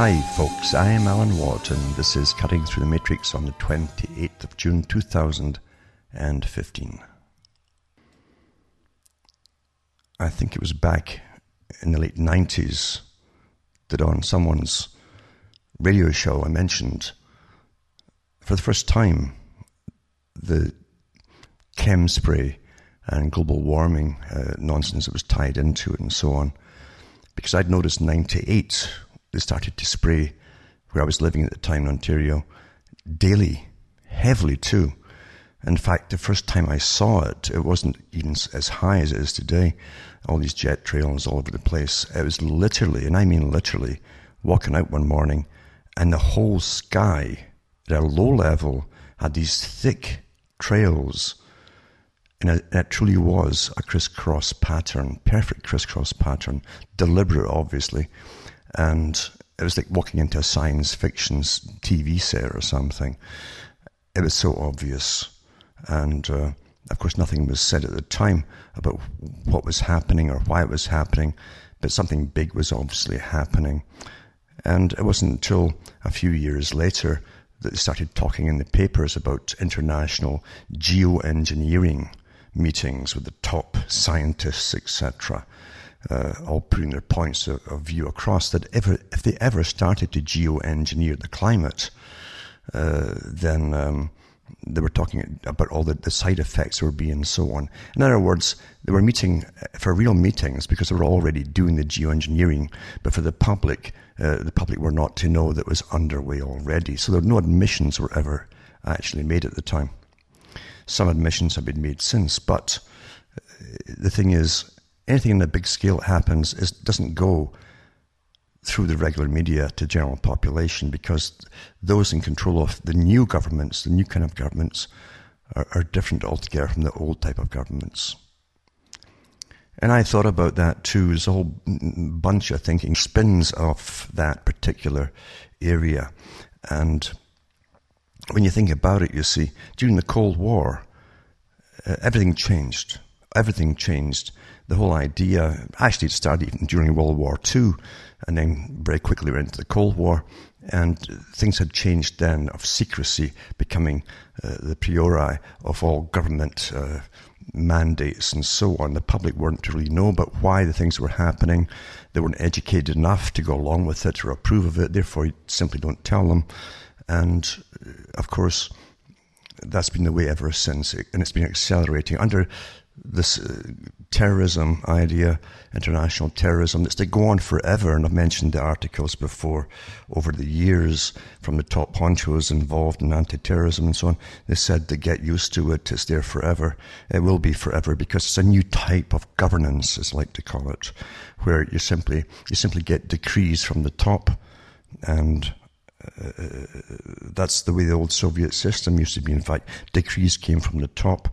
Hi, folks. I am Alan Watt, and this is Cutting Through the Matrix on the 28th of June 2015. I think it was back in the late 90s that on someone's radio show I mentioned for the first time the chem spray and global warming uh, nonsense that was tied into it and so on. Because I'd noticed 98 they started to spray where I was living at the time in Ontario daily, heavily too. In fact, the first time I saw it, it wasn't even as high as it is today. All these jet trails all over the place. It was literally, and I mean literally, walking out one morning and the whole sky at a low level had these thick trails. And it, it truly was a crisscross pattern, perfect crisscross pattern, deliberate, obviously. And it was like walking into a science fiction TV set or something. It was so obvious. And uh, of course, nothing was said at the time about what was happening or why it was happening, but something big was obviously happening. And it wasn't until a few years later that they started talking in the papers about international geoengineering meetings with the top scientists, etc uh, all putting their points of, of, view across that ever, if they ever started to geoengineer the climate, uh, then um, they were talking about all the, the side effects would be and so on. In other words, they were meeting uh, for real meetings because they were already doing the geoengineering, but for the public, uh, the public were not to know that was underway already. So there were no admissions were ever actually made at the time. Some admissions have been made since, but uh, the thing is, anything in a big scale that happens is, doesn't go through the regular media to general population because those in control of the new governments, the new kind of governments, are, are different altogether from the old type of governments. And I thought about that too. There's a whole bunch of thinking spins off that particular area. And when you think about it, you see, during the Cold War, uh, everything changed. Everything changed the whole idea actually started even during World War II and then very quickly went into the Cold War. And things had changed then of secrecy becoming uh, the priori of all government uh, mandates and so on. The public weren't to really know about why the things were happening. They weren't educated enough to go along with it or approve of it. Therefore, you simply don't tell them. And uh, of course, that's been the way ever since, and it's been accelerating under this uh, terrorism idea, international terrorism, that's to go on forever. And I've mentioned the articles before over the years from the top honchos involved in anti-terrorism and so on. They said to get used to it, it's there forever. It will be forever because it's a new type of governance, as I like to call it, where you simply, you simply get decrees from the top and uh, that's the way the old Soviet system used to be. In fact, decrees came from the top,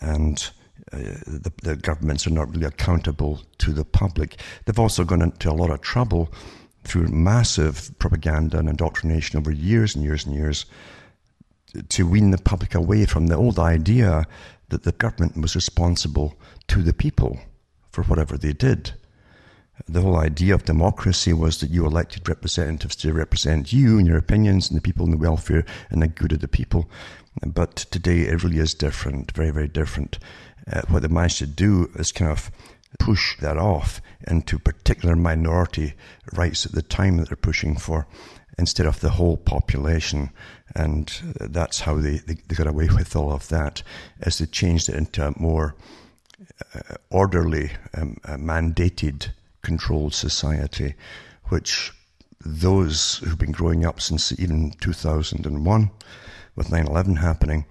and uh, the, the, governments are not really accountable to the public. They've also gone into a lot of trouble through massive propaganda and indoctrination over years and years and years to wean the public away from the old idea that the government was responsible to the people for whatever they did. The whole idea of democracy was that you elected representatives to represent you and your opinions and the people and the welfare and the good of the people. But today it really is different, very, very different uh, what they managed to do is kind of push that off into particular minority rights at the time that they're pushing for instead of the whole population. And that's how they, they, they got away with all of that, as they changed it into a more uh, orderly, um, uh, mandated, controlled society, which those who've been growing up since even 2001, with 9 11 happening,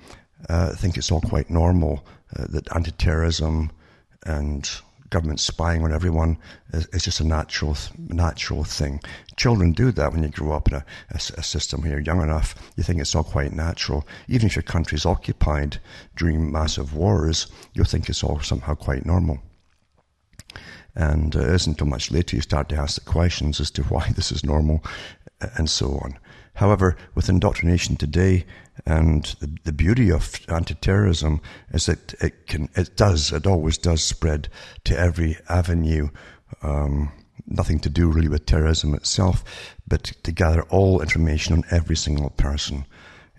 uh, think it's all quite normal uh, that anti-terrorism and government spying on everyone is, is, just a natural natural thing. Children do that when you grow up in a, a, a, system where you're young enough. You think it's all quite natural. Even if your country is occupied during massive wars, you'll think it's all somehow quite normal. And uh, it isn't until much later you start to ask the questions as to why this is normal and so on. However, with indoctrination today, and the, the beauty of anti-terrorism is that it can, it does, it always does spread to every avenue um, nothing to do really with terrorism itself, but to gather all information on every single person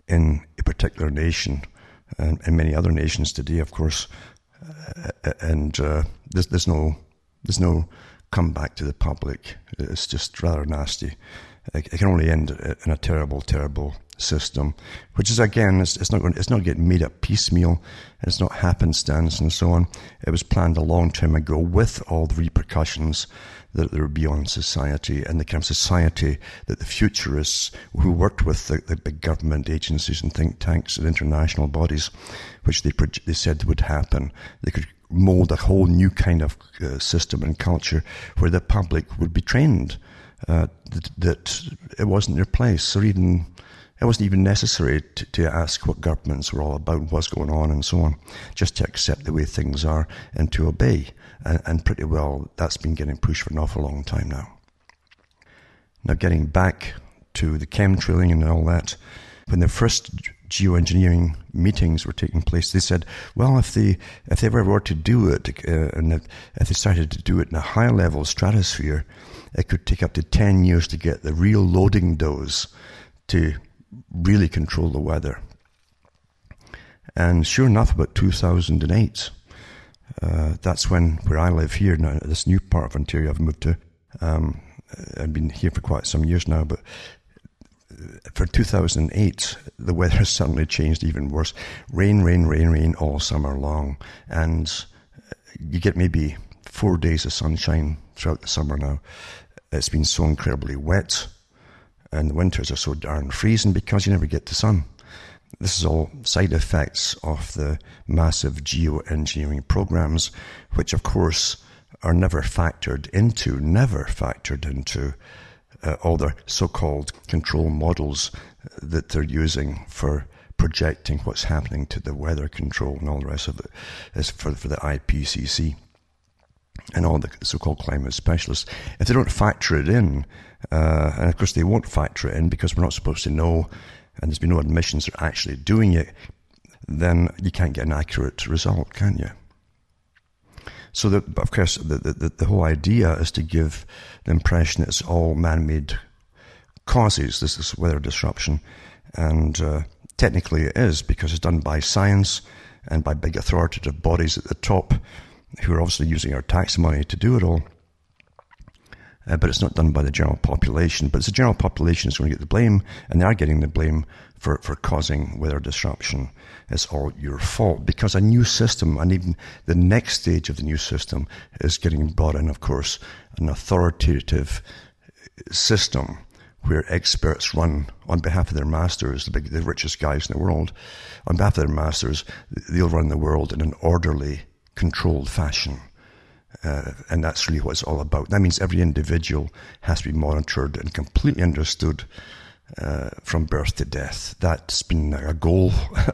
in a particular nation and, and many other nations today, of course. Uh, and uh, there's, there's no there's no comeback to the public. It's just rather nasty. It, it can only end in a terrible, terrible system, which is again, it's, it's not going, it's not getting made up piecemeal. It's not happenstance and so on. It was planned a long time ago with all the repercussions that there would be on society and the kind of society that the futurists who worked with the, the big government agencies and think tanks and international bodies, which they, they said would happen, they could mold a whole new kind of uh, system and culture where the public would be trained uh, that, that, it wasn't their place or even it wasn't even necessary to, to, ask what governments were all about, what's going on, and so on, just to accept the way things are and to obey. And, and pretty well, that's been getting pushed for an awful long time now. Now, getting back to the chemtrailing and all that, when the first geoengineering meetings were taking place, they said, well, if they if they ever were to do it, uh, and if, if, they started to do it in a high level stratosphere, it could take up to ten years to get the real loading dose to really control the weather. And sure enough, about 2008, uh, that's when, where I live here now, this new part of Ontario I've moved to. Um, I've been here for quite some years now, but for 2008, the weather has suddenly changed even worse. Rain, rain, rain, rain all summer long. And you get maybe four days of sunshine throughout the summer now. It's been so incredibly wet and the winters are so darn freezing because you never get the sun. This is all side effects of the massive geoengineering programs, which of course are never factored into, never factored into uh, all the so-called control models that they're using for projecting what's happening to the weather control and all the rest of it is for, for the IPCC and all the so-called climate specialists. If they don't factor it in, uh, and of course, they won't factor it in because we're not supposed to know, and there's been no admissions they're actually doing it, then you can't get an accurate result, can you? So, the, of course, the, the, the whole idea is to give the impression that it's all man made causes, this is weather disruption. And uh, technically it is because it's done by science and by big authoritative bodies at the top who are obviously using our tax money to do it all uh, but it's not done by the general population. But it's the general population that's going to get the blame, and they are getting the blame for, for causing weather disruption. It's all your fault because a new system, and even the next stage of the new system, is getting brought in, of course, an authoritative system where experts run on behalf of their masters, the big, the richest guys in the world, on behalf of their masters, they'll run the world in an orderly, controlled fashion. Uh, and that's really what it's all about. That means every individual has to be monitored and completely understood uh, from birth to death. That's been a goal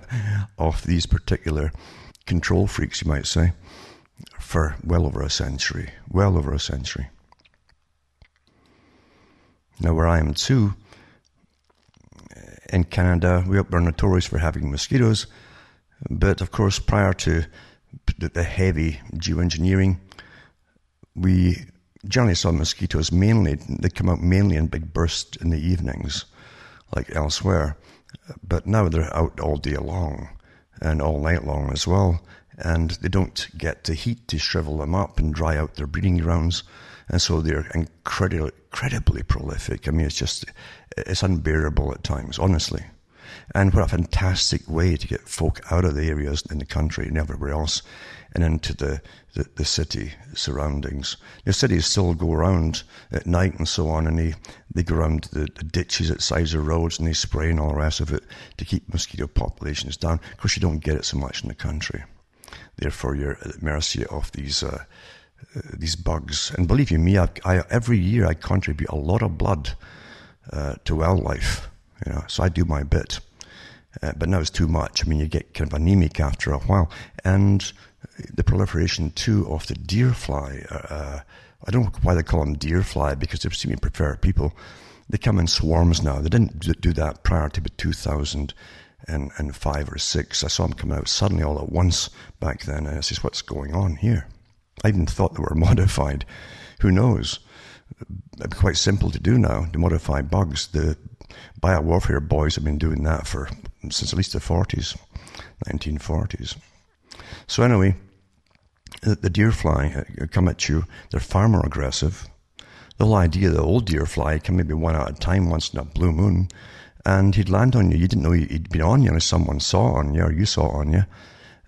of these particular control freaks, you might say, for well over a century. Well over a century. Now, where I am too, in Canada, we are notorious for having mosquitoes, but of course, prior to the heavy geoengineering, we generally saw mosquitoes mainly, they come out mainly in big bursts in the evenings, like elsewhere. But now they're out all day long and all night long as well. And they don't get the heat to shrivel them up and dry out their breeding grounds. And so they're incredibly, incredibly prolific. I mean, it's just, it's unbearable at times, honestly. And what a fantastic way to get folk out of the areas in the country and everywhere else and into the, the, the city surroundings. The cities still go around at night and so on, and they, they go around the, the ditches at sides of roads and they spray and all the rest of it to keep mosquito populations down. Of course, you don't get it so much in the country. Therefore, you're at the mercy of these uh, uh, these bugs. And believe you me, I, I, every year I contribute a lot of blood uh, to wildlife. You know, so I do my bit. Uh, but now it's too much. I mean, you get kind of anemic after a while. And the proliferation too of the deer fly. Uh, uh, I don't know why they call them deer fly because they seem to prefer people. They come in swarms now. They didn't do that prior to 2005 or six. I saw them come out suddenly all at once back then, and I says, "What's going on here?" I even thought they were modified. Who knows? quite simple to do now to modify bugs. The biowarfare boys have been doing that for since at least the 40s, 1940s. So anyway, the, the deer fly uh, come at you. They're far more aggressive. The whole idea the old deer fly can maybe one at a time once in a blue moon, and he'd land on you. You didn't know he'd been on you, or someone saw on you, or you saw on you.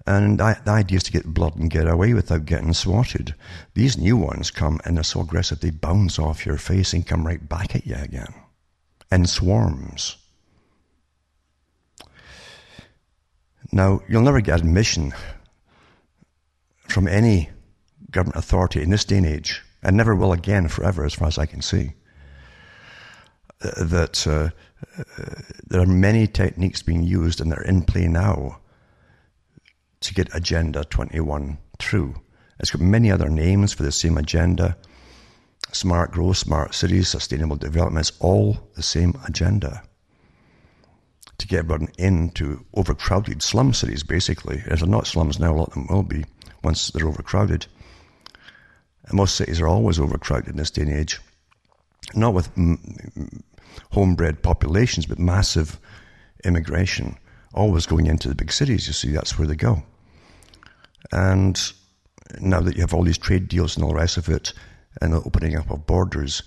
And the idea is to get blood and get away without getting swatted. These new ones come and they're so aggressive they bounce off your face and come right back at you again. In swarms. Now, you'll never get admission from any government authority in this day and age, and never will again forever, as far as I can see, uh, that uh, uh, there are many techniques being used and they're in play now to get Agenda 21 through. It's got many other names for the same agenda smart growth, smart cities, sustainable development. It's all the same agenda to get everyone into overcrowded slum cities, basically. If they're not slums now, a lot of them will be once they're overcrowded. And most cities are always overcrowded in this day and age. Not with homebred populations, but massive immigration, always going into the big cities. You see, that's where they go. And now that you have all these trade deals and all the rest of it, and the opening up of borders,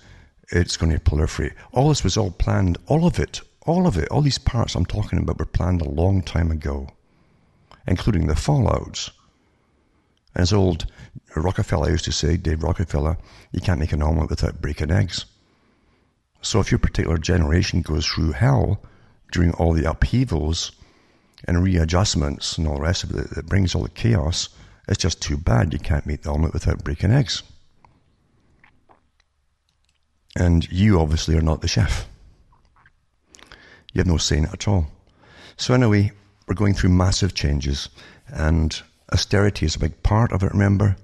it's going to proliferate. All this was all planned. All of it, all of it, all these parts I'm talking about were planned a long time ago, including the fallouts. As old Rockefeller used to say, Dave Rockefeller, you can't make an omelette without breaking eggs. So if your particular generation goes through hell during all the upheavals and readjustments and all the rest of it that brings all the chaos, it's just too bad you can't make the omelette without breaking eggs. And you obviously are not the chef. You have no say in it at all. So anyway, we're going through massive changes and austerity is a big part of it, remember?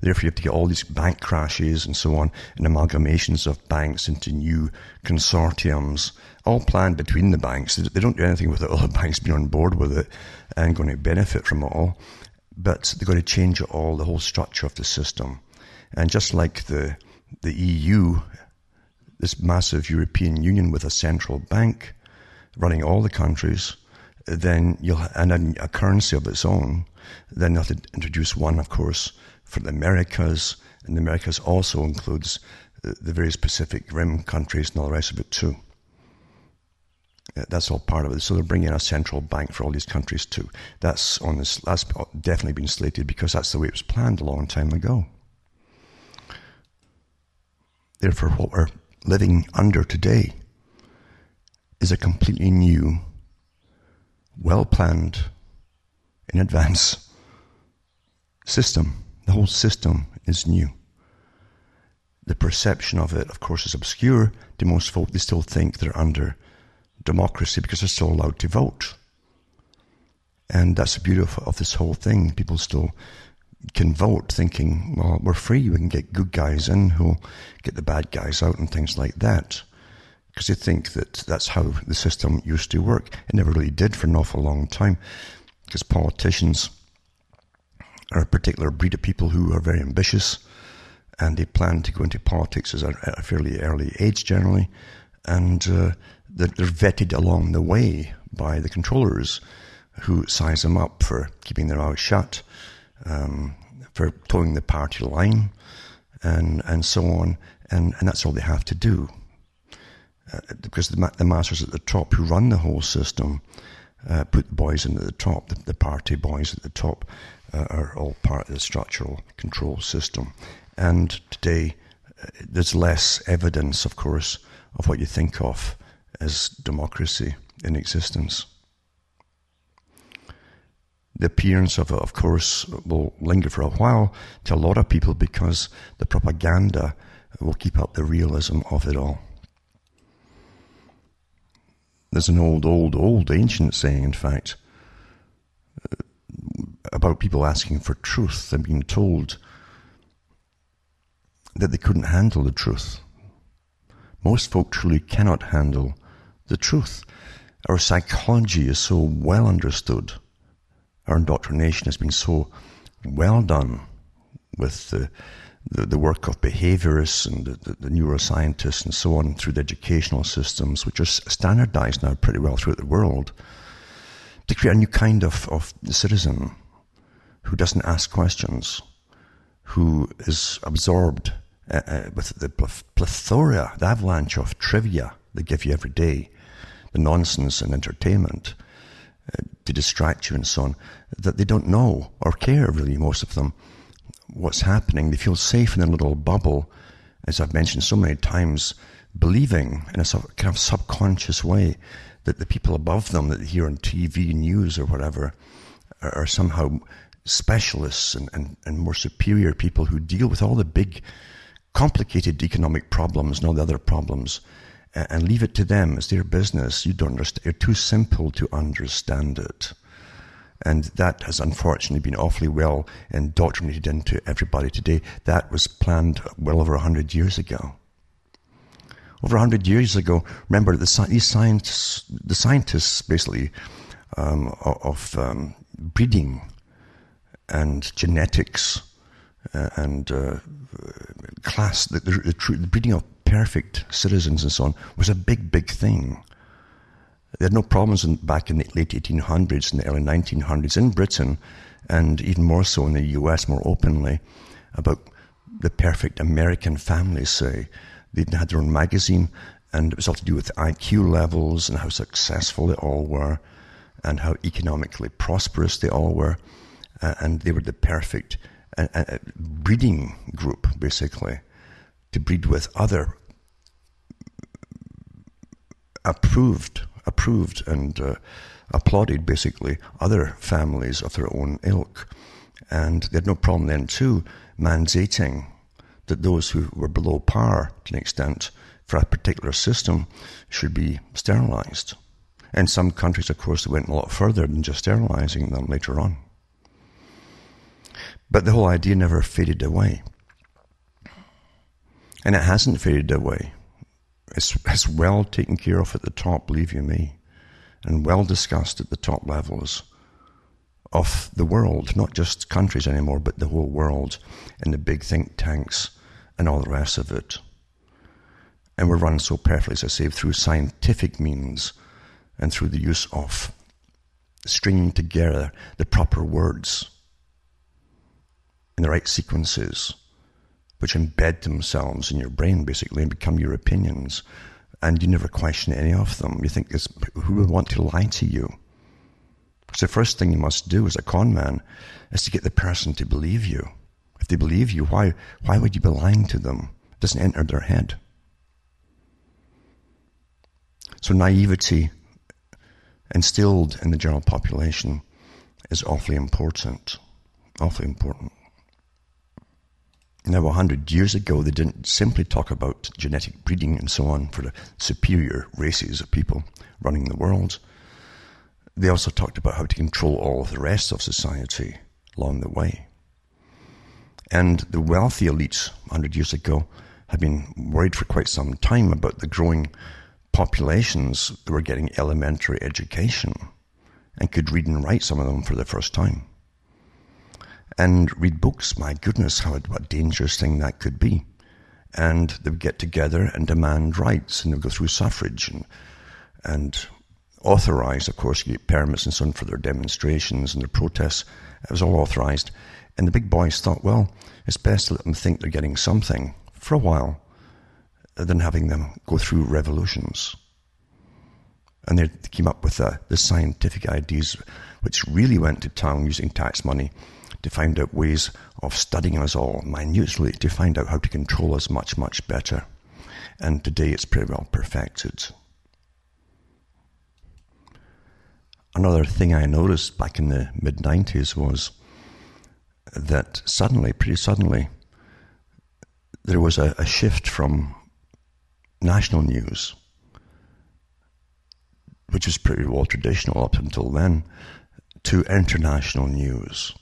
Therefore, you have to get all these bank crashes and so on, and amalgamations of banks into new consortiums, all planned between the banks. They don't do anything without all the banks being on board with it and going to benefit from it all. But they're going to change it all, the whole structure of the system. And just like the, the EU, this massive European Union with a central bank running all the countries, then you'll, and a, a currency of its own, then you have to introduce one, of course, for the Americas, and the Americas also includes the various Pacific Rim countries and all the rest of it too. Uh, that's all part of it. So they're bringing in a central bank for all these countries too. That's on this. That's definitely been slated because that's the way it was planned a long time ago. Therefore, what we're living under today is a completely new, well planned, in advance system the whole system is new. The perception of it, of course, is obscure to most folk. They still think they're under democracy because they're still allowed to vote. And that's the beauty of, of this whole thing. People still can vote thinking, well, we're free. We can get good guys in who'll get the bad guys out and things like that. Because they think that that's how the system used to work. It never really did for an awful long time. Because politicians are a particular breed of people who are very ambitious and they plan to go into politics at a fairly early age generally. And uh, they're, they're vetted along the way by the controllers who size them up for keeping their mouths shut, um, for toeing the party line, and, and so on. And, and that's all they have to do. Uh, because the, the masters at the top who run the whole system uh, put the boys in at the top, the, the party boys at the top, uh, are all part of the structural control system. And today, uh, there's less evidence, of course, of what you think of as democracy in existence. The appearance of it, of course, will linger for a while to a lot of people because the propaganda will keep up the realism of it all. There's an old, old, old ancient saying, in fact, uh, about people asking for truth and being told that they couldn't handle the truth. Most folk truly cannot handle the truth. Our psychology is so well understood. Our indoctrination has been so well done with the, the, the work of behaviorists and the, the, the, neuroscientists and so on through the educational systems, which are standardized now pretty well throughout the world, to create a new kind of, of citizen who doesn't ask questions, who is absorbed uh, uh, with the plethora, the avalanche of trivia they give you every day, the nonsense and entertainment uh, to distract you and so on, that they don't know or care really, most of them, what's happening. They feel safe in a little bubble, as I've mentioned so many times, believing in a kind of subconscious way that the people above them that they hear on TV news or whatever are, are somehow specialists and, and, and more superior people who deal with all the big complicated economic problems and all the other problems and leave it to them. It's their business. You don't understand. You're too simple to understand it. And that has unfortunately been awfully well indoctrinated into everybody today. That was planned well over a hundred years ago. Over a hundred years ago, remember the, these scientists, the scientists basically um, of um, breeding and genetics uh, and uh, class, the, the, the breeding of perfect citizens and so on was a big, big thing. They had no problems in, back in the late 1800s and the early 1900s in Britain, and even more so in the US, more openly, about the perfect American family, say. They had their own magazine, and it was all to do with IQ levels and how successful they all were, and how economically prosperous they all were. Uh, and they were the perfect uh, uh, breeding group, basically, to breed with other approved, approved and uh, applauded, basically, other families of their own ilk. And they had no problem then, too, mandating that those who were below par, to an extent, for a particular system should be sterilized. In some countries, of course, they went a lot further than just sterilizing them later on. But the whole idea never faded away. And it hasn't faded away. It's, well taken care of at the top, believe you me, and well discussed at the top levels of the world, not just countries anymore, but the whole world, in the big think tanks and all the rest of it. And we're run so perfectly, as I say, through scientific means and through the use of stringing together the proper words in the right sequences, which embed themselves in your brain basically and become your opinions. And you never question any of them. You think, who would want to lie to you? So the first thing you must do as a con man is to get the person to believe you. If they believe you, why, why would you be lying to them? It doesn't enter their head. So naivety instilled in the general population is awfully important. Awfully important. Now, a hundred years ago, they didn't simply talk about genetic breeding and so on for the superior races of people running the world. They also talked about how to control all of the rest of society along the way. And the wealthy elites, 100 years ago, had been worried for quite some time about the growing populations that were getting elementary education and could read and write some of them for the first time and read books. My goodness, how what a dangerous thing that could be. And they would get together and demand rights, and they would go through suffrage and and authorized, of course, get permits and so on for their demonstrations and their protests. It was all authorized. And the big boys thought, well, it's best to let them think they're getting something for a while than having them go through revolutions. And they came up with uh, the scientific ideas, which really went to town using tax money to find out ways of studying us all minutely to find out how to control us much, much better. And today it's pretty well perfected. Another thing I noticed back in the mid 90s was that suddenly, pretty suddenly, there was a, a shift from national news, which was pretty well traditional up until then, to international news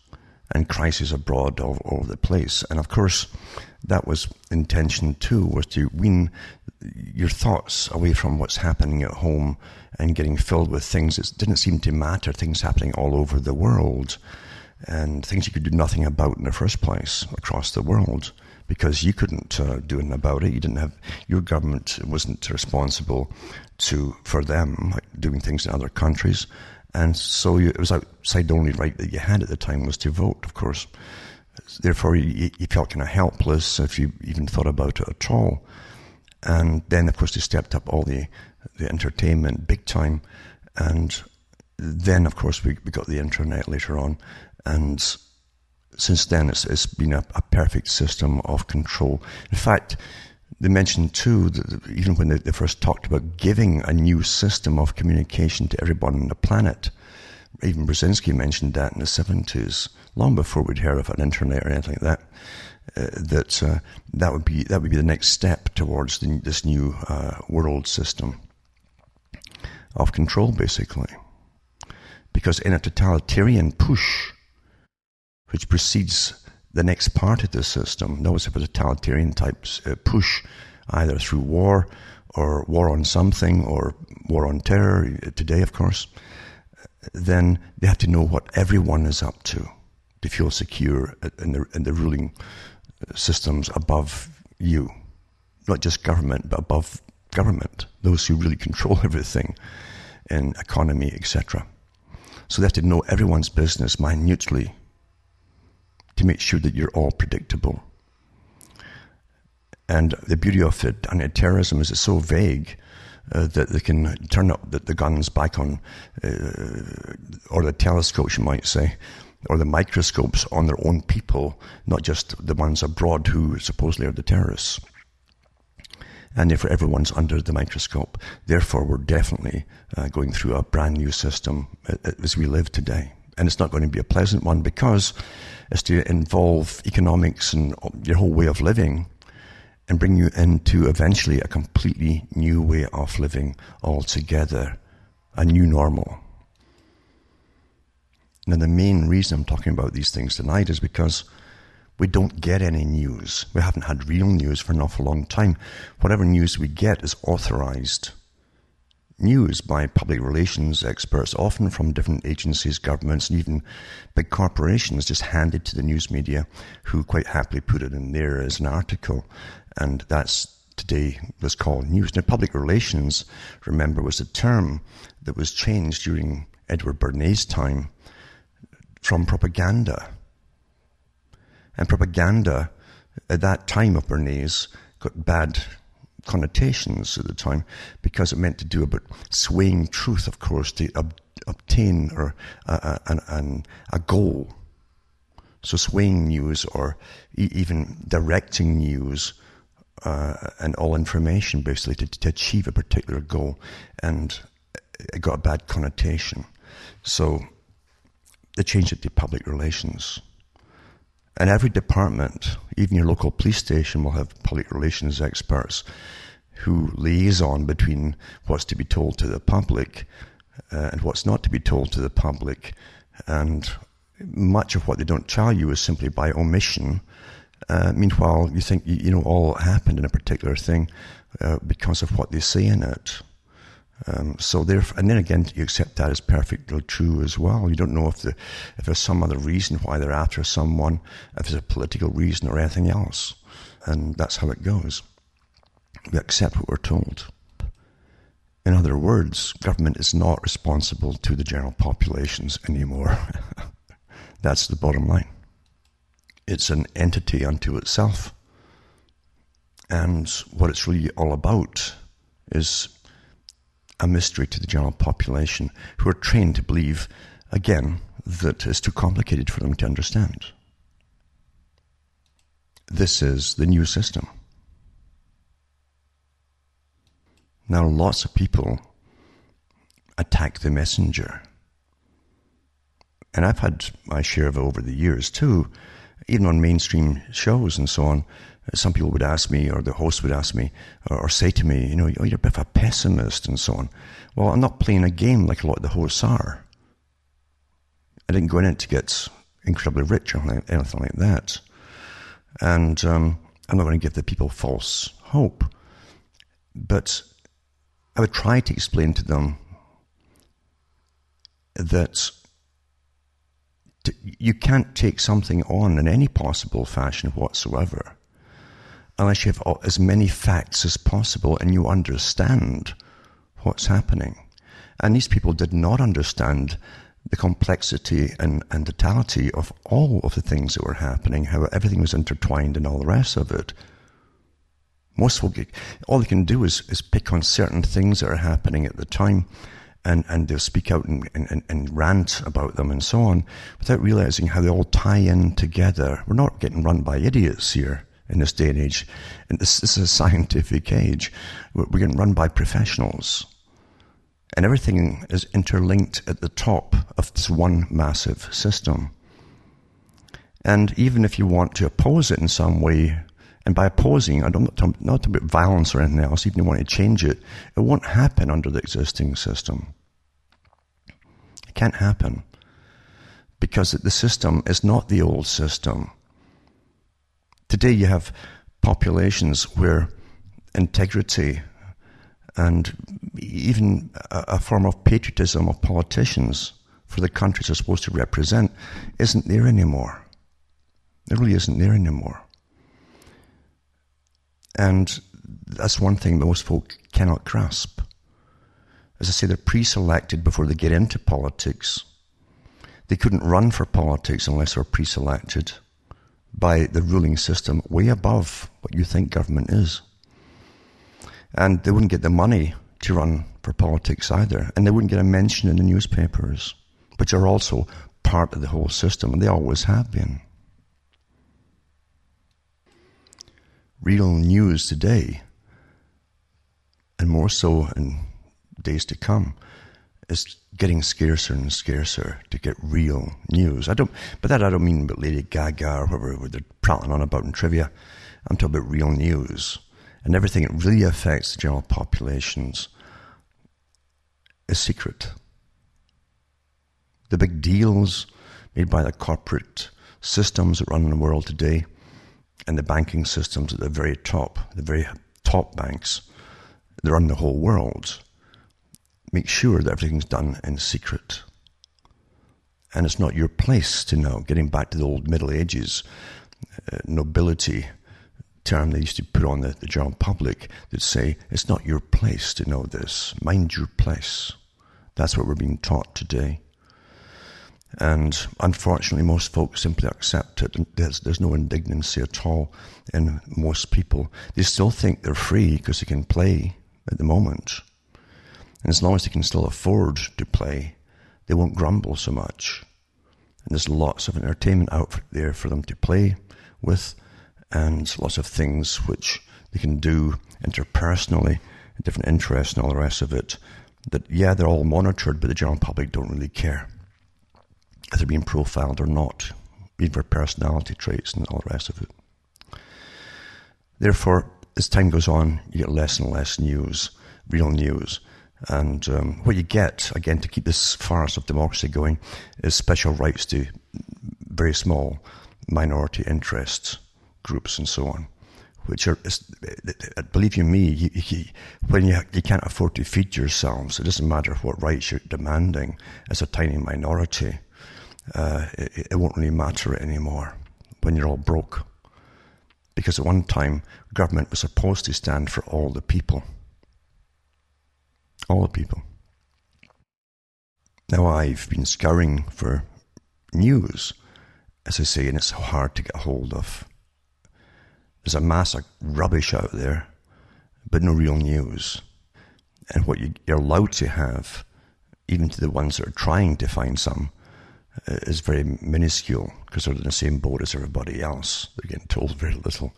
and crises abroad all over the place. And of course, that was intention too, was to wean your thoughts away from what's happening at home and getting filled with things that didn't seem to matter, things happening all over the world and things you could do nothing about in the first place across the world because you couldn't uh, do anything about it. You didn't have your government wasn't responsible to for them doing things in other countries, and so you, it was outside the only right that you had at the time was to vote, of course. Therefore, you, you felt kind of helpless if you even thought about it at all. And then, of course, they stepped up all the the entertainment big time, and then, of course, we, we got the internet later on, and since then, it's, it's been a, a, perfect system of control. In fact, they mentioned too that even when they, first talked about giving a new system of communication to everyone on the planet, even Brzezinski mentioned that in the 70s, long before we'd heard of an internet or anything like that. Uh, that uh, that would be that would be the next step towards the, this new uh, world system of control, basically. Because in a totalitarian push, which precedes the next part of the system. Notice if a totalitarian type uh, push, either through war or war on something or war on terror, uh, today, of course, then they have to know what everyone is up to to feel secure in the, in the ruling uh, systems above you. Not just government, but above government, those who really control everything in economy, etc. So they have to know everyone's business minutely to make sure that you're all predictable. And the beauty of it, anti-terrorism is it's so vague uh, that they can turn up the, the guns back on, uh, or the telescopes, you might say, or the microscopes on their own people, not just the ones abroad who supposedly are the terrorists. And therefore, everyone's under the microscope. Therefore, we're definitely uh, going through a brand new system uh, as we live today. And it's not going to be a pleasant one because is to involve economics and um, your whole way of living and bring you into eventually a completely new way of living altogether, a new normal. Now, the main reason I'm talking about these things tonight is because we don't get any news. We haven't had real news for an awful long time. Whatever news we get is authorized news by public relations experts, often from different agencies, governments, and even big corporations, just handed to the news media, who quite happily put it in there as an article. And that's today was called news. Now, public relations, remember, was a term that was changed during Edward Bernays' time from propaganda. And propaganda at that time of Bernays got bad connotations at the time because it meant to do about swaying truth, of course, to ob- obtain or uh, an, an, a goal. So swaying news or e- even directing news uh, and all information basically to, to achieve a particular goal, and it got a bad connotation. So they changed it to public relations. And every department, even your local police station, will have public relations experts who liaison between what's to be told to the public uh, and what's not to be told to the public. And much of what they don't tell you is simply by omission. Uh, meanwhile, you think you know all happened in a particular thing uh, because of what they say in it. Um, so there, and then again, you accept that as perfectly true as well. You don't know if the if there's some other reason why they're after someone, if there's a political reason or anything else, and that's how it goes. We accept what we're told. In other words, government is not responsible to the general populations anymore. that's the bottom line. It's an entity unto itself. And what it's really all about is a mystery to the general population who are trained to believe, again, that it's too complicated for them to understand. This is the new system. Now, lots of people attack the messenger. And I've had my share of it over the years too, even on mainstream shows and so on some people would ask me, or the host would ask me, or, or, say to me, you know, oh, you're a bit of a pessimist and so on. Well, I'm not playing a game like a lot of the hosts are. I didn't go in it to get incredibly rich or anything like that. And um, I'm not going to give the people false hope. But I would try to explain to them that you can't take something on in any possible fashion whatsoever unless you have as many facts as possible and you understand what's happening. And these people did not understand the complexity and, and totality of all of the things that were happening, how everything was intertwined and all the rest of it. Most folk, all they can do is, is pick on certain things that are happening at the time and, and they'll speak out and, and, and rant about them and so on without realizing how they all tie in together. We're not getting run by idiots here in this day and age. And this, this is a scientific age. We're, run by professionals. And everything is interlinked at the top of this one massive system. And even if you want to oppose it in some way, and by opposing, I don't talk, not about violence or anything else, even if you want to change it, it won't happen under the existing system. It can't happen. Because the system is not the old system. Today you have populations where integrity and even a, form of patriotism of politicians for the countries they're supposed to represent isn't there anymore. It really isn't there anymore. And that's one thing most folk cannot grasp. As I say, they're pre selected before they get into politics. They couldn't run for politics unless they're pre selected by the ruling system way above what you think government is. And they wouldn't get the money to run for politics either. And they wouldn't get a mention in the newspapers, which are also part of the whole system, and they always have been. real news today, and more so in days to come, is getting scarcer and scarcer to get real news. I don't, but that I don't mean about Lady Gaga or whatever they're prattling on about in trivia. I'm talking about real news and everything that really affects the general populations is secret. The big deals made by the corporate systems that run the world today and the banking systems at the very top, the very top banks that run the whole world, make sure that everything's done in secret. And it's not your place to know. Getting back to the old Middle Ages, uh, nobility term they used to put on the, the general public, they'd say, it's not your place to know this. Mind your place. That's what we're being taught today. And unfortunately, most folks simply accept it. There's, there's no indignancy at all in most people. They still think they're free because they can play at the moment. And as long as they can still afford to play, they won't grumble so much. And there's lots of entertainment out there for them to play with, and lots of things which they can do interpersonally, different interests and all the rest of it. That, yeah, they're all monitored, but the general public don't really care if they're being profiled or not, even for personality traits and all the rest of it. Therefore, as time goes on, you get less and less news, real news. And um, what you get, again, to keep this farce of democracy going, is special rights to very small minority interests, groups, and so on. Which are, believe you me, you, you, when you, you can't afford to feed yourselves, it doesn't matter what rights you're demanding as a tiny minority uh, it, it won't really matter anymore when you're all broke. Because at one time, government was supposed to stand for all the people. All the people. Now, I've been scouring for news, as I say, and it's hard to get hold of. There's a mass of rubbish out there, but no real news. And what you're allowed to have, even to the ones that are trying to find some, uh, is very minuscule because they're in the same boat as everybody else. They're getting told very little.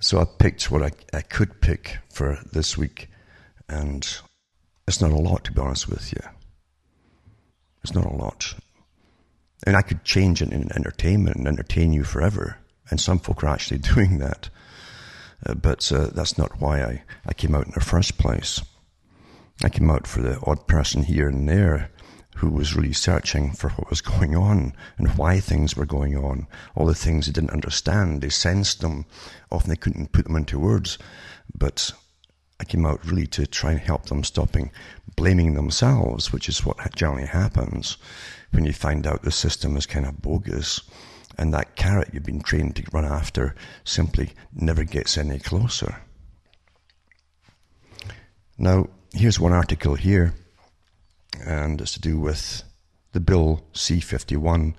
So I picked what I, I could pick for this week, and it's not a lot, to be honest with you. It's not a lot. And I could change it in entertainment and entertain you forever. And some folk are actually doing that. Uh, but uh, that's not why I, I came out in the first place. I came out for the odd person here and there who was really searching for what was going on and why things were going on. All the things they didn't understand, they sensed them. Often they couldn't put them into words. But I came out really to try and help them stopping blaming themselves, which is what generally happens when you find out the system is kind of bogus And that carrot you've been trained to run after simply never gets any closer. Now, here's one article here, and it's to do with the Bill C 51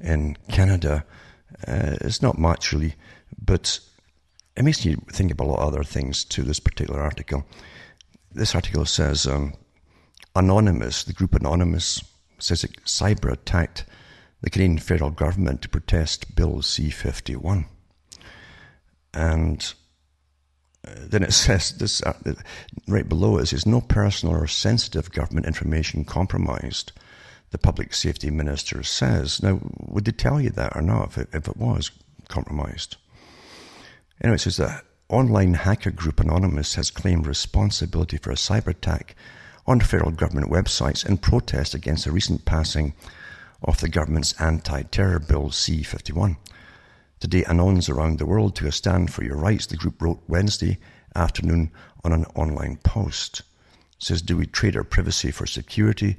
in Canada. Uh, it's not much really, but it makes you think about a lot of other things to this particular article. This article says um, Anonymous, the group Anonymous, says it cyber attacked the Canadian federal government to protest Bill C 51. And uh, then it says this uh, right below it says no personal or sensitive government information compromised. The public safety minister says. Now, would they tell you that or not if it, if it was compromised? Anyway, it says that online hacker group Anonymous has claimed responsibility for a cyber attack on federal government websites in protest against the recent passing of the government's anti-terror bill C-51. Today, Anons around the world to a stand for your rights, the group wrote Wednesday afternoon on an online post. It says, do we trade our privacy for security?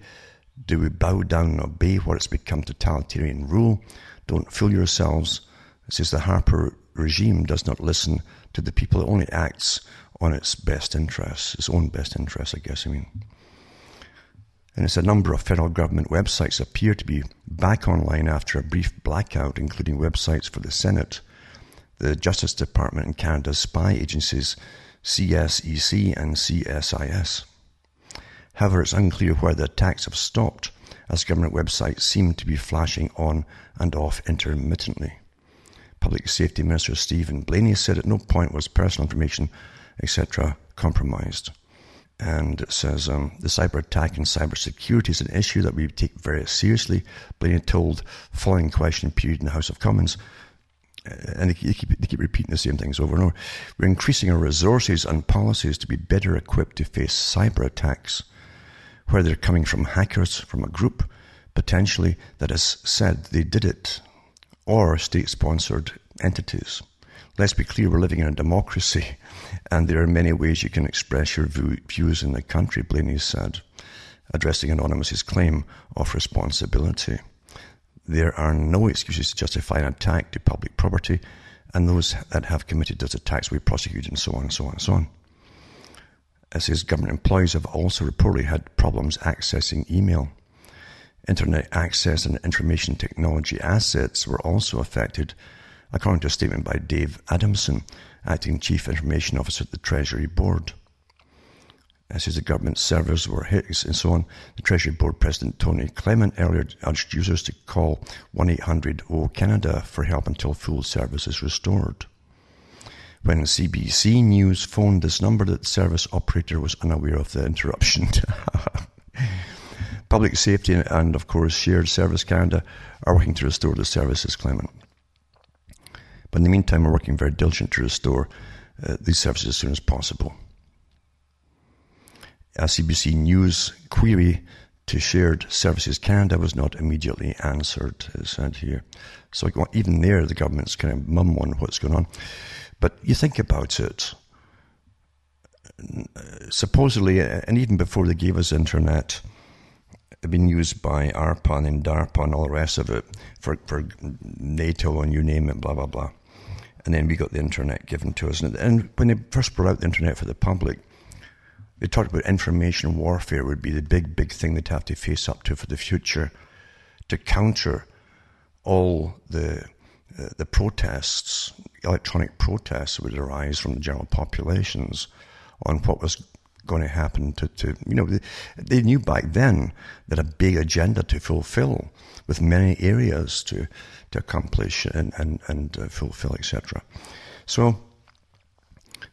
Do we bow down and obey what has become totalitarian rule? Don't fool yourselves. It says the Harper regime does not listen to the people. It only acts on its best interests, its own best interests, I guess I mean. And it's a number of federal government websites appear to be back online after a brief blackout, including websites for the Senate, the Justice Department, and Canada's spy agencies CSEC and CSIS. However, it's unclear where the attacks have stopped, as government websites seem to be flashing on and off intermittently. Public Safety Minister Steven Blaney said at no point was personal information, etc., compromised. And it says um, the cyber attack and cyber security is an issue that we take very seriously. Blaney told following question period in the House of Commons, uh, and they keep, they keep repeating the same things over and over. We're increasing our resources and policies to be better equipped to face cyber attacks, where they're coming from hackers, from a group potentially that has said they did it, or state sponsored entities. Let's be clear, we're living in a democracy, and there are many ways you can express your views in the country, Blaney said, addressing Anonymous's claim of responsibility. There are no excuses to justify an attack to public property, and those that have committed those attacks will be prosecuted, and so on and so on and so on. As his government employees have also reportedly had problems accessing email. Internet access and information technology assets were also affected according to a statement by Dave Adamson, Acting Chief Information Officer at the Treasury Board. As the government servers were hit and so on, the Treasury Board President Tony Clement earlier urged users to call 1-800-O-Canada for help until full service is restored. When CBC News phoned this number, the service operator was unaware of the interruption. Public Safety and, of course, Shared Service Canada are working to restore the services, Clement. But in the meantime, we're working very diligent to restore uh, these services as soon as possible. A CBC News query to Shared Services Canada was not immediately answered, it said here. So even there, the government's kind of mum on what's going on. But you think about it. Supposedly, and even before they gave us internet, been used by ARPA and DARPA and all the rest of it for, for NATO and you name it, blah, blah, blah. And then we got the internet given to us. And when they first brought out the internet for the public, they talked about information warfare would be the big, big thing they'd have to face up to for the future to counter all the uh, the protests, electronic protests would arise from the general populations on what was going to happen to, to you know, they, knew back then that a big agenda to fulfill with many areas to, to accomplish and, and, and uh, fulfill, etc. So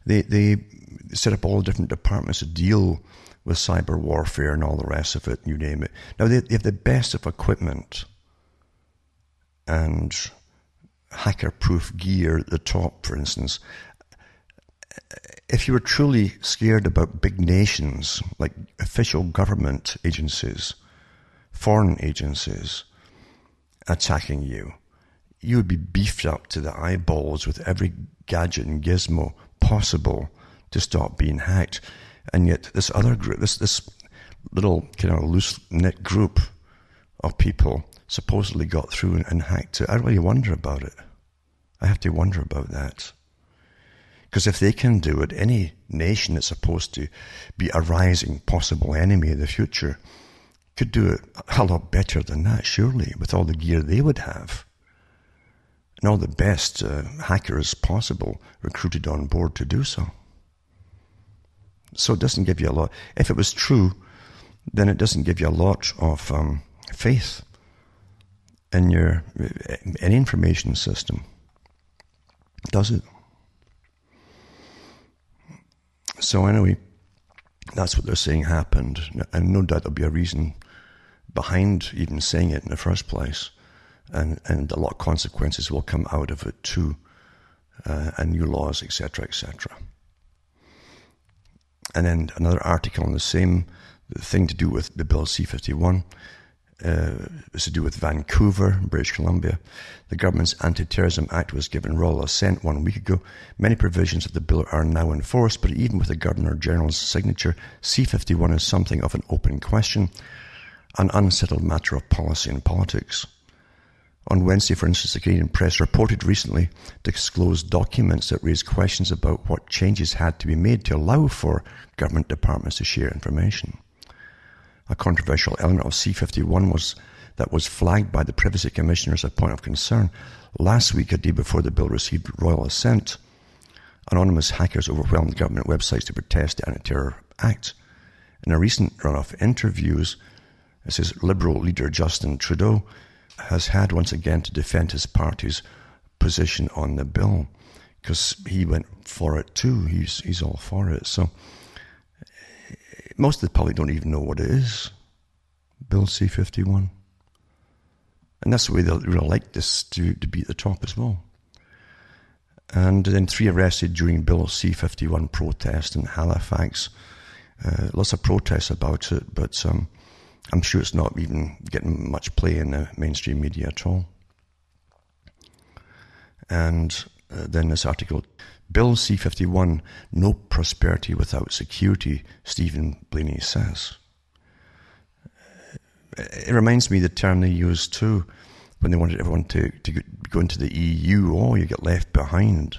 they, they set up all the different departments to deal with cyber warfare and all the rest of it, you name it. Now, they, they have the best of equipment and hacker proof gear at the top, for instance if you were truly scared about big nations, like official government agencies, foreign agencies attacking you, you would be beefed up to the eyeballs with every gadget and gizmo possible to stop being hacked. And yet, this other group, this, this little kind of loose knit group of people supposedly got through and hacked it. I really wonder about it. I have to wonder about that. Because if they can do it, any nation that's supposed to be a rising possible enemy of the future could do it a lot better than that, surely, with all the gear they would have. And all the best uh, hackers possible recruited on board to do so. So it doesn't give you a lot. If it was true, then it doesn't give you a lot of um, faith in your any information system, does it? So anyway, that's what they're saying happened, and no doubt there'll be a reason behind even saying it in the first place, and and a lot of consequences will come out of it too, uh, and new laws, etc., etc. And then another article on the same thing to do with the Bill C-51 uh, is to do with Vancouver, British Columbia. The government's Anti-Terrorism Act was given royal assent one week ago. Many provisions of the bill are now in force, but even with the Governor General's signature, C-51 is something of an open question, an unsettled matter of policy and politics. On Wednesday, for instance, the Canadian press reported recently disclosed documents that raised questions about what changes had to be made to allow for government departments to share information. A controversial element of C51 was that was flagged by the Privacy Commissioner as a point of concern. Last week, a day before the bill received royal assent, anonymous hackers overwhelmed government websites to protest the Anti-Terror Act. In a recent run of interviews, it says Liberal leader Justin Trudeau has had once again to defend his party's position on the bill because he went for it too. He's he's all for it. So most of the public don't even know what it is. Bill C fifty one, and that's the way they really like this to to be at the top as well. And then three arrested during Bill C fifty one protest in Halifax. Uh, lots of protests about it, but um, I'm sure it's not even getting much play in the mainstream media at all. And uh, then this article Bill C 51 No prosperity without security, Steven Blaney says. It reminds me of the term they used too when they wanted everyone to, to go into the EU. Oh, you get left behind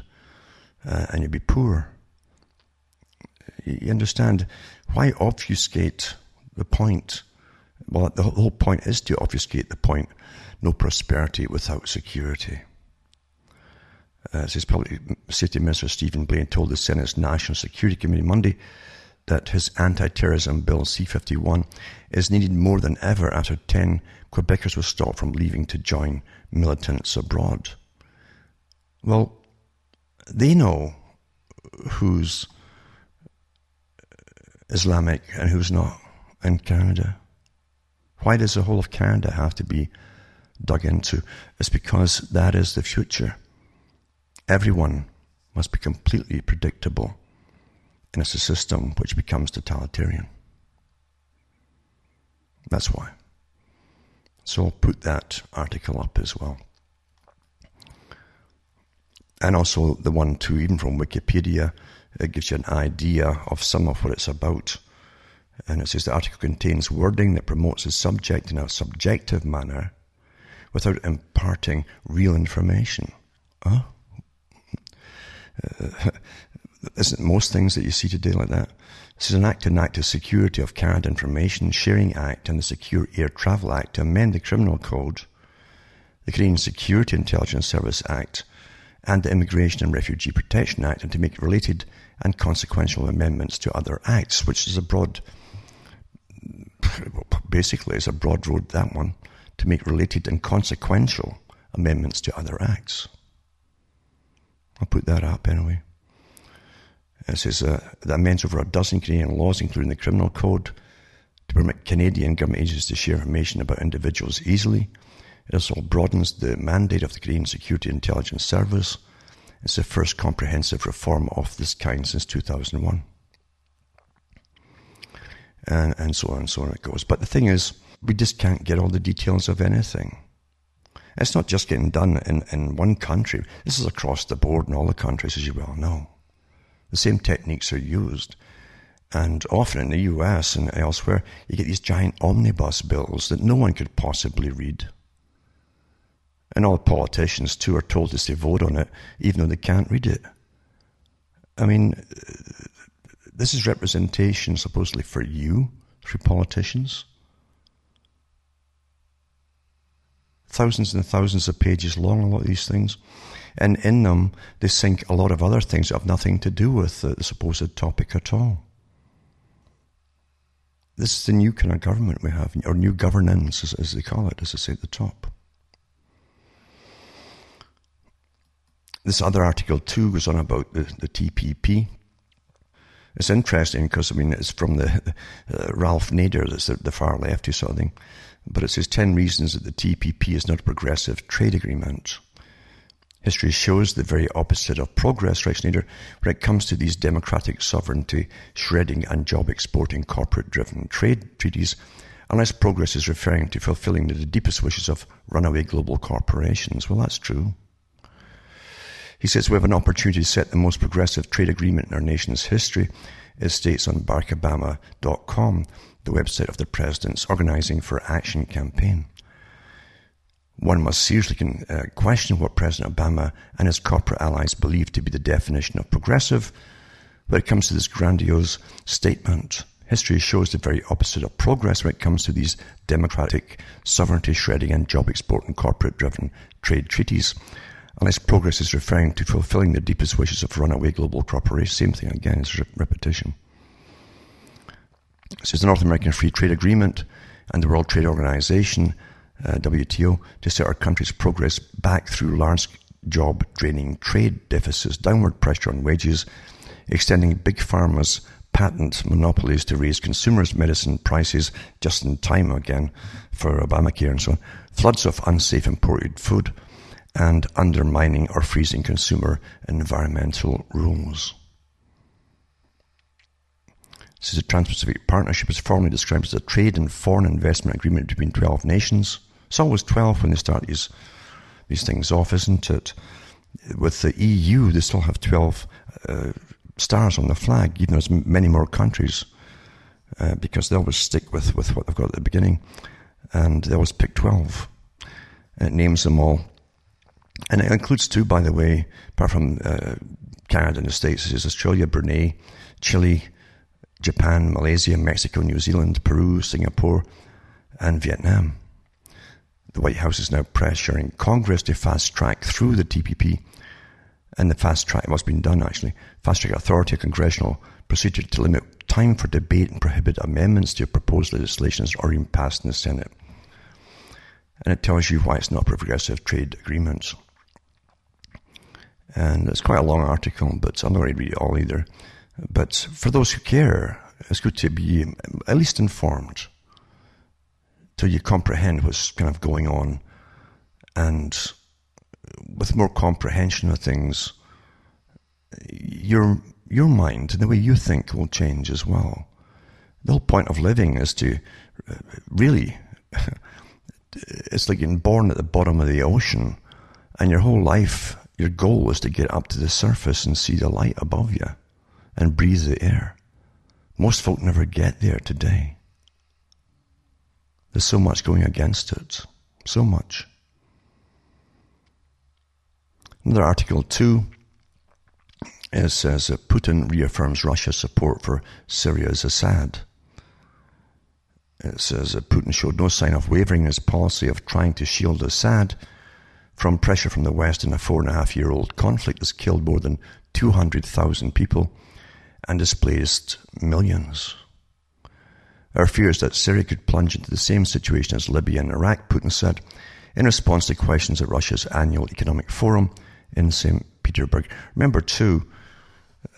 uh, and you'll be poor. You understand why obfuscate the point well, the whole point is to obfuscate the point no prosperity without security. Uh, his Public Safety Minister Stephen Blaine told the Senate's National Security Committee Monday that his anti-terrorism bill C-51 is needed more than ever after 10 Quebecers were stopped from leaving to join militants abroad. Well, they know who's Islamic and who's not in Canada. Why does the whole of Canada have to be dug into? It's because that is the future. Everyone must be completely predictable, and it's a system which becomes totalitarian. That's why. So I'll put that article up as well. And also the one too, even from Wikipedia, it gives you an idea of some of what it's about. And it says the article contains wording that promotes the subject in a subjective manner without imparting real information. Huh? Uh, isn't most things that you see today like that? This is an act to enact of Security of Canada Information Sharing Act and the Secure Air Travel Act to amend the Criminal Code, the Canadian Security Intelligence Service Act, and the Immigration and Refugee Protection Act, and to make related and consequential amendments to other acts, which is a broad basically it's a broad road, that one, to make related and consequential amendments to other acts. I'll put that up anyway. It says uh, that amends over a dozen Canadian laws, including the Criminal Code, to permit Canadian government agencies to share information about individuals easily. It also broadens the mandate of the Canadian Security Intelligence Service. It's the first comprehensive reform of this kind since 2001 and, and so on and so on it goes. But the thing is, we just can't get all the details of anything. It's not just getting done in, in one country. This is across the board in all the countries, as you well know. The same techniques are used. And often in the US and elsewhere, you get these giant omnibus bills that no one could possibly read. And all politicians, too, are told to say vote on it, even though they can't read it. I mean, this is representation supposedly for you through politicians. Thousands and thousands of pages long, a lot of these things. And in them, they sink a lot of other things that have nothing to do with the, supposed topic at all. This is the new kind of government we have, or new governance, as, as they call it, as I say at the top. This other article too goes on about the, the TPP. It's interesting because I mean it's from the uh, Ralph Nader, that's the, the far lefty sort of thing, but it says ten reasons that the TPP is not a progressive trade agreement. History shows the very opposite of progress, writes Nader, when it comes to these democratic sovereignty, shredding and job exporting corporate driven trade treaties, unless progress is referring to fulfilling the deepest wishes of runaway global corporations. Well, that's true. He says we have an opportunity to set the most progressive trade agreement in our nation's history. It states on BarackObama.com, the website of the president's Organizing for Action campaign. One must seriously uh, question what President Obama and his corporate allies believe to be the definition of progressive when it comes to this grandiose statement. History shows the very opposite of progress when it comes to these democratic, sovereignty shredding, and job exporting corporate driven trade treaties. Unless progress is referring to fulfilling the deepest wishes of runaway global corporations, same thing again, it's repetition. This is the North American Free Trade Agreement and the World Trade Organization uh, WTO, to set our country's progress back through large job draining trade deficits, downward pressure on wages, extending big pharma's patent monopolies to raise consumers' medicine prices just in time again for Obamacare and so on, floods of unsafe imported food, and undermining or freezing consumer environmental rules. This the Trans-Pacific Partnership is formally described as a trade and foreign investment agreement between 12 nations. It's always 12 when they start these, these things off, isn't it? With the EU, they still have 12 uh, stars on the flag, even though there's many more countries, uh, because they always stick with, with what they've got at the beginning, and they always pick 12. And it names them all. And it includes two, by the way, apart from uh, Canada and the States, is Australia, Brunei, Chile, Japan, Malaysia, Mexico, New Zealand, Peru, Singapore, and Vietnam. The White House is now pressuring Congress to fast track through the TPP and the fast track, what's been done actually, fast track authority, a congressional procedure to limit time for debate and prohibit amendments to proposed legislation or even passed in the Senate. And it tells you why it's not progressive trade agreements. And it's quite a long article, but I'm not going to read it all either. But for those who care, it's good to be at least informed till you comprehend what's kind of going on. And with more comprehension of things, your, your mind and the way you think will change as well. The whole point of living is to really, it's like being born at the bottom of the ocean and your whole life, your goal is to get up to the surface and see the light above you and breathe the air. Most folk never get there today. There's so much going against it. So much. Another article, too, it says that Putin reaffirms Russia's support for Syria's Assad. It says that Putin showed no sign of wavering in his policy of trying to shield Assad from pressure from the West in a four and a half year old conflict that's killed more than 200,000 people and displaced millions. Our fears that Syria could plunge into the same situation as Libya and Iraq, Putin said, in response to questions at Russia's annual economic forum in St. Petersburg. Remember, too,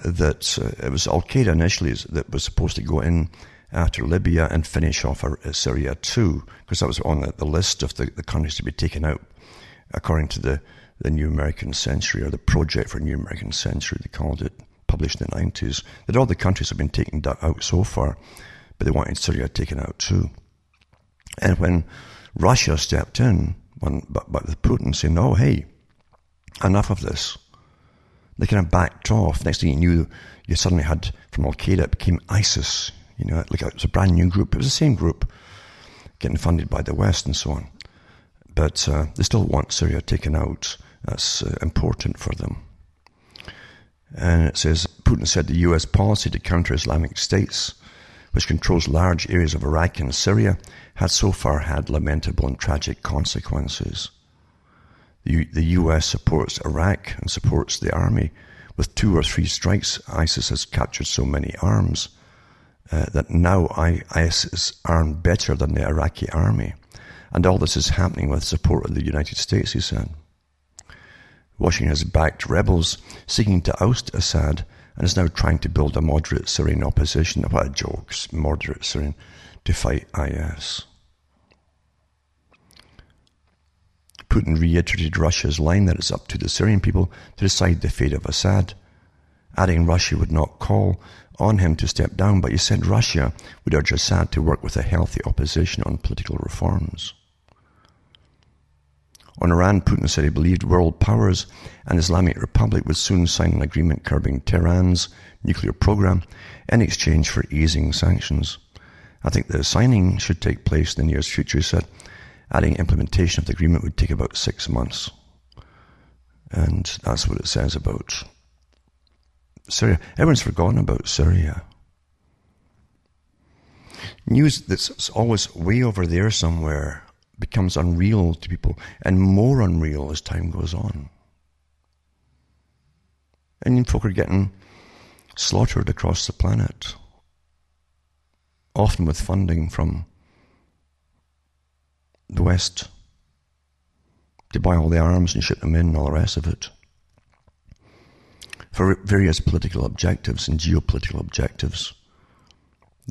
that uh, it was Al Qaeda initially that was supposed to go in after Libya and finish off uh, Syria, too, because that was on the, the list of the, the, countries to be taken out, according to the, the New American Century, or the Project for New American Century, they called it, published in the 90s, that all the countries have been taken out so far but they wanted Syria taken out too. And when Russia stepped in, when, but, but Putin saying, no, hey, enough of this. They kind of backed off. Next thing you knew, you suddenly had from Al Qaeda, it became ISIS. You know, like it was a brand new group. It was the same group getting funded by the West and so on. But uh, they still want Syria taken out. That's uh, important for them. And it says Putin said the US policy to counter Islamic states, which controls large areas of Iraq and Syria, had so far had lamentable and tragic consequences. The, the US supports Iraq and supports the army. With two or three strikes, ISIS has captured so many arms uh, that now ISIS is armed better than the Iraqi army. And all this is happening with support of the United States, he said. Washington has backed rebels seeking to oust Assad and is now trying to build a moderate Syrian opposition. What a joke, moderate Syrian, to fight IS. Putin reiterated Russia's line that it's up to the Syrian people to decide the fate of Assad, adding Russia would not call on him to step down, but he said Russia would urge Assad to work with a healthy opposition on political reforms. On Iran, Putin said he believed world powers and Islamic Republic would soon sign an agreement curbing Tehran's nuclear program in exchange for easing sanctions. I think the signing should take place in the nearest future, he said, adding implementation of the agreement would take about six months. And that's what it says about Syria. Everyone's forgotten about Syria. News that's always way over there somewhere becomes unreal to people and more unreal as time goes on. And folk are getting slaughtered across the planet, often with funding from the West to buy all the arms and ship them in and all the rest of it for various political objectives and geopolitical objectives.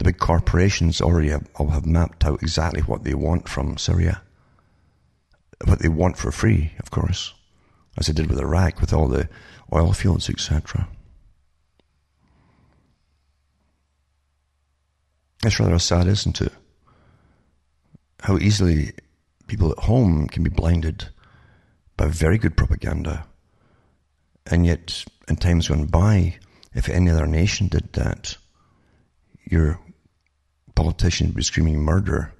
The big corporations already have, have mapped out exactly what they want from Syria. What they want for free, of course, as they did with Iraq, with all the oil fields, etc. It's rather sad, isn't it? How easily people at home can be blinded by very good propaganda. And yet, in times gone by, if any other nation did that, your politician would be screaming murder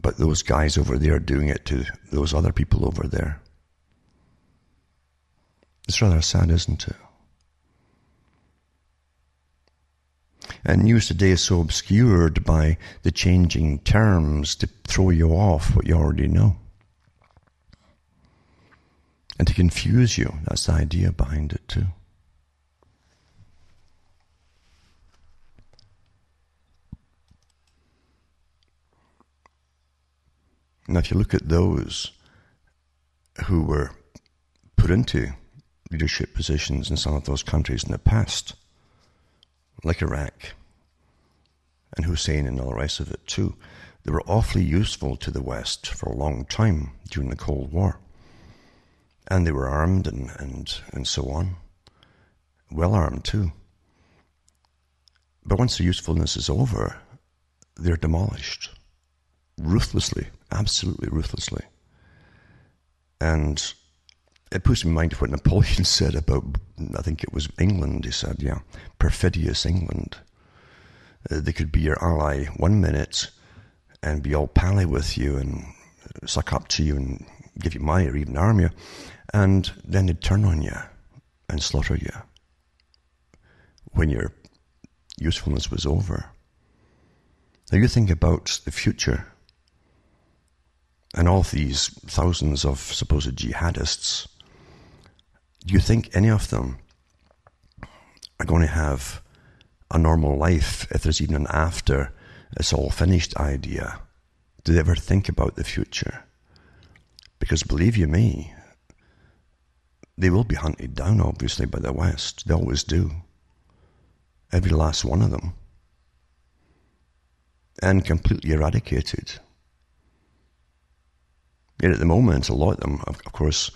but those guys over there doing it to those other people over there. It's rather sad, isn't it? And news today is so obscured by the changing terms to throw you off what you already know. And to confuse you. That's the idea behind it, too. Now, if you look at those who were put into leadership positions in some of those countries in the past, like Iraq and Hussein and all the rest of it too, they were awfully useful to the West for a long time during the Cold War. And they were armed and, and, and so on. Well armed too. But once their usefulness is over, they're demolished ruthlessly, absolutely ruthlessly. And it puts me in mind of what Napoleon said about, I think it was England. He said, yeah, perfidious England. Uh, they could be your ally one minute and be all pally with you and suck up to you and give you money or even arm you. And then they'd turn on you and slaughter you when your usefulness was over. Now you think about the future and all these thousands of supposed jihadists, do you think any of them are going to have a normal life if there's even an after it's all finished idea? Do they ever think about the future? Because believe you me, they will be hunted down, obviously, by the West. They always do. Every last one of them. And completely eradicated. Yet at the moment, a lot of them, of, course,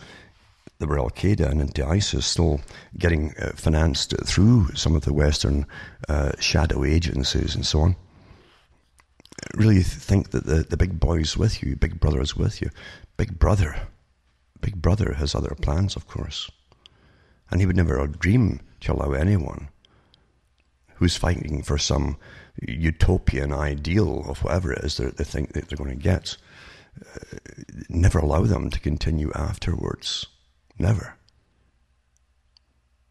they were Al Qaeda and into ISIS, still getting uh, financed through some of the Western uh, shadow agencies and so on. Really think that the, the big boy's with you, Big Brother is with you. Big Brother, Big Brother has other plans, of course. And he would never dream to allow anyone who's fighting for some utopian ideal of whatever it is they think that they're going to get, never allow them to continue afterwards. Never.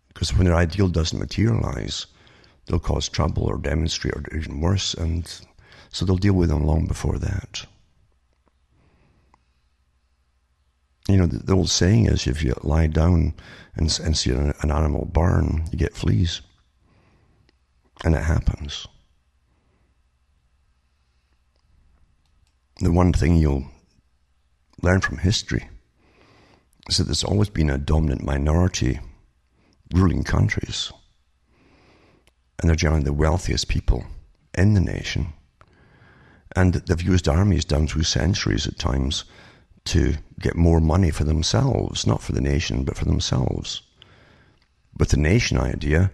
Because when their ideal doesn't materialize, they'll cause trouble or demonstrate or even worse, and so they'll deal with them long before that. You know, the, the old saying is if you lie down and, and see an, an animal burn, you get fleas. And it happens. The one thing you'll learn from history is that there's always been a dominant minority ruling countries. And they're generally the wealthiest people in the nation. And they've used armies down through centuries at times to get more money for themselves, not for the nation, but for themselves. With the nation idea,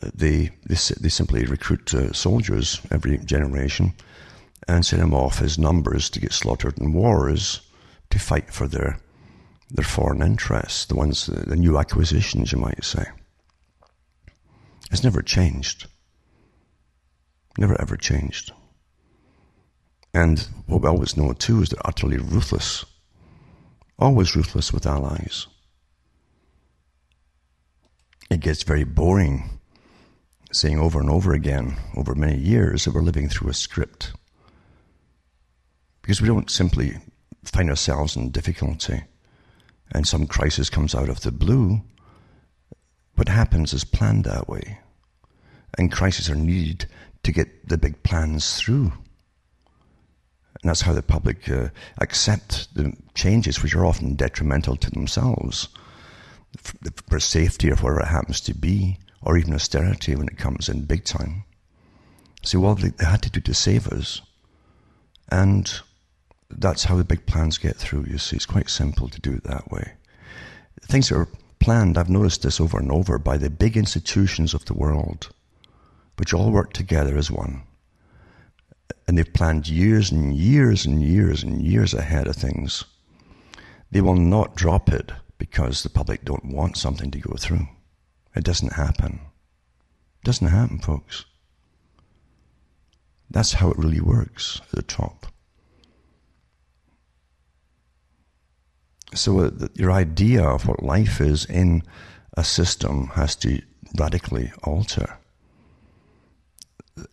they, they, they simply recruit uh, soldiers every generation and send them off as numbers to get slaughtered in wars to fight for their, their foreign interests, the ones, the new acquisitions, you might say. It's never changed. Never ever changed. And what we always know too is they're utterly ruthless. Always ruthless with allies. It gets very boring saying over and over again, over many years, that we're living through a script. Because we don't simply find ourselves in difficulty and some crisis comes out of the blue. What happens is planned that way. And crises are needed to get the big plans through. And that's how the public uh, accept the changes, which are often detrimental to themselves, for safety or whatever it happens to be, or even austerity when it comes in big time. See, well, they, they had to do to save us. And that's how the big plans get through, you see. It's quite simple to do it that way. Things that are planned, I've noticed this over and over, by the big institutions of the world, which all work together as one. And they've planned years and years and years and years ahead of things. They will not drop it because the public don't want something to go through. It doesn't happen. It doesn't happen, folks. That's how it really works at the top. So, uh, your idea of what life is in a system has to radically alter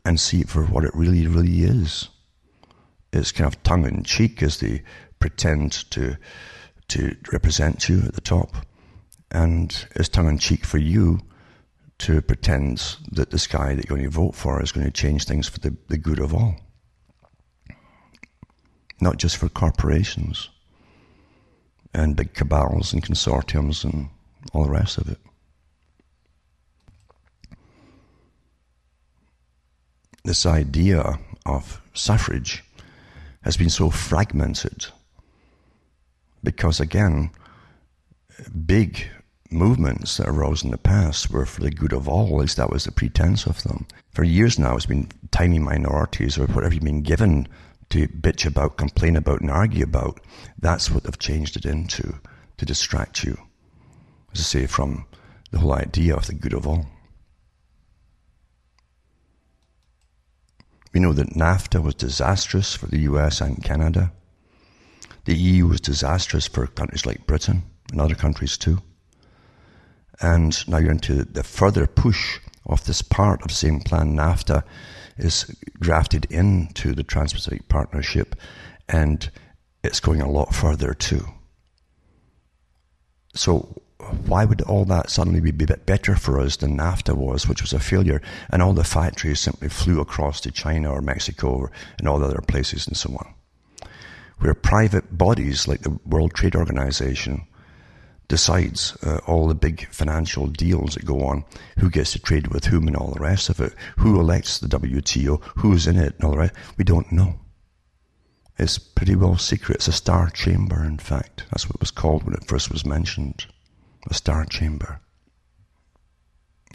and see it for what it really, really is. It's kind of tongue in cheek as they pretend to to represent you at the top, and it's tongue in cheek for you to pretend that this guy that you're going to vote for is going to change things for the, the good of all, not just for corporations and big cabals and consortiums and all the rest of it. This idea of suffrage has been so fragmented because, again, big movements that arose in the past were for the good of all, at least that was the pretense of them. For years now, it's been tiny minorities or whatever you've been given to bitch about, complain about, and argue about. That's what they've changed it into to distract you, as I say, from the whole idea of the good of all. We know that NAFTA was disastrous for the US and Canada. The EU was disastrous for countries like Britain and other countries too. And now you're into the further push of this part of the same plan, NAFTA, is grafted into the Trans Pacific Partnership and it's going a lot further too. So, why would all that suddenly be a bit better for us than NAFTA was, which was a failure, and all the factories simply flew across to China or Mexico or, and all the other places and so on? Where private bodies like the World Trade Organization decides uh, all the big financial deals that go on, who gets to trade with whom and all the rest of it, who elects the WTO, who's in it and all the rest. We don't know. It's pretty well secret. It's a star chamber, in fact. That's what it was called when it first was mentioned. A star chamber.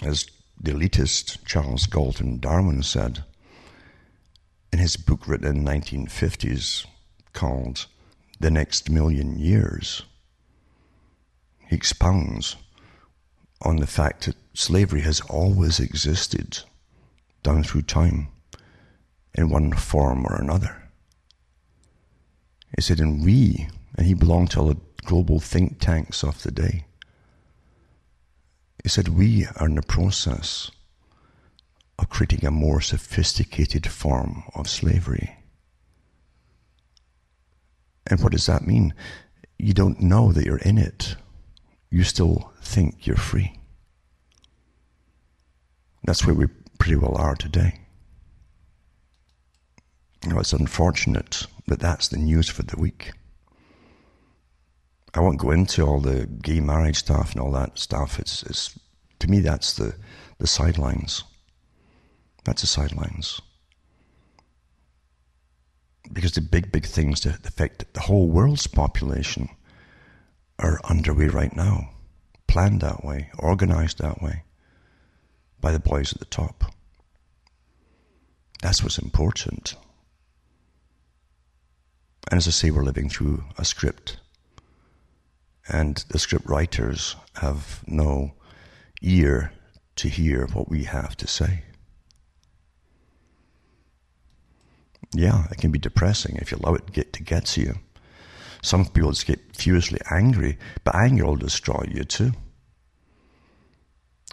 As the elitist Charles Galton Darwin said in his book written in the 1950s called The Next Million Years, expounds on the fact that slavery has always existed down through time in one form or another. He said, and we, and he belonged to all the global think tanks of the day. He said, we are in the process of creating a more sophisticated form of slavery. And what does that mean? You don't know that you're in it. You still think you're free. That's where we pretty well are today. Know, it's unfortunate that that's the news for the week. I won't go into all the gay marriage stuff and all that stuff. It's, it's to me that's the, the sidelines. That's the sidelines. Because the big, big things that affect the whole world's population are underway right now, planned that way, organized that way by the boys at the top. That's what's important. And as I say, we're living through a script. And the script writers have no ear to hear what we have to say. Yeah, it can be depressing if you allow it to get to you. Some people just get furiously angry, but anger will destroy you too.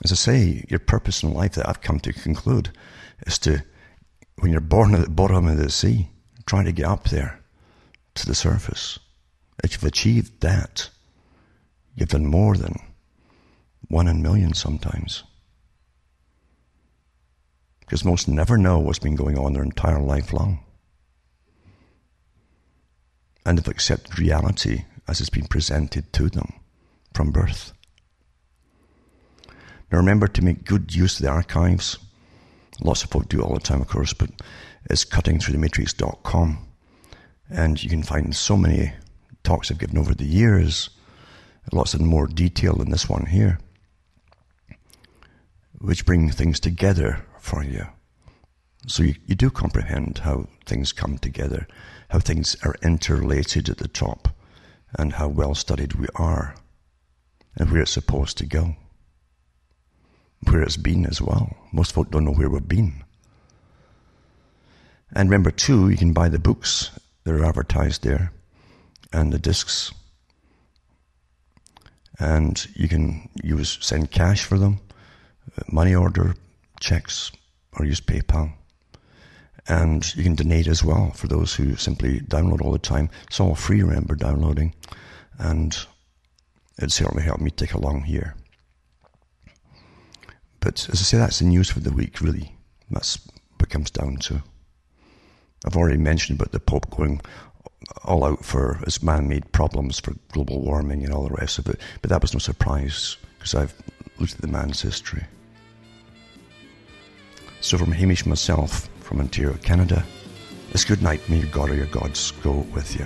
As I say, your purpose in life that I've come to conclude is to, when you're born at the bottom of the sea, try to get up there to the surface. If you've achieved that, you've done more than one in a million sometimes. Because most never know what's been going on their entire life long. And have accepted reality as it's been presented to them from birth. Now remember to make good use of the archives. Lots of folk do all the time, of course, but it's cuttingthroughthematrix.com. And you can find so many talks I've given over the years, lots in more detail than this one here, which bring things together for you. So you, you do comprehend how things come together, how things are interrelated at the top, and how well studied we are, and where it's supposed to go where it's been as well. Most folk don't know where we've been. And remember, too, you can buy the books that are advertised there and the discs. And you can use send cash for them, uh, money order, checks, or use PayPal. And you can donate as well for those who simply download all the time. It's all free, remember, downloading. And it certainly helped me take along here. But as I say, that's the news for the week, really. That's what comes down to. I've already mentioned about the Pope going all out for his man made problems for global warming and all the rest of it, but that was no surprise because I've looked at the man's history. So, from Hamish myself from Ontario, Canada, it's good night. May your God or your gods go with you.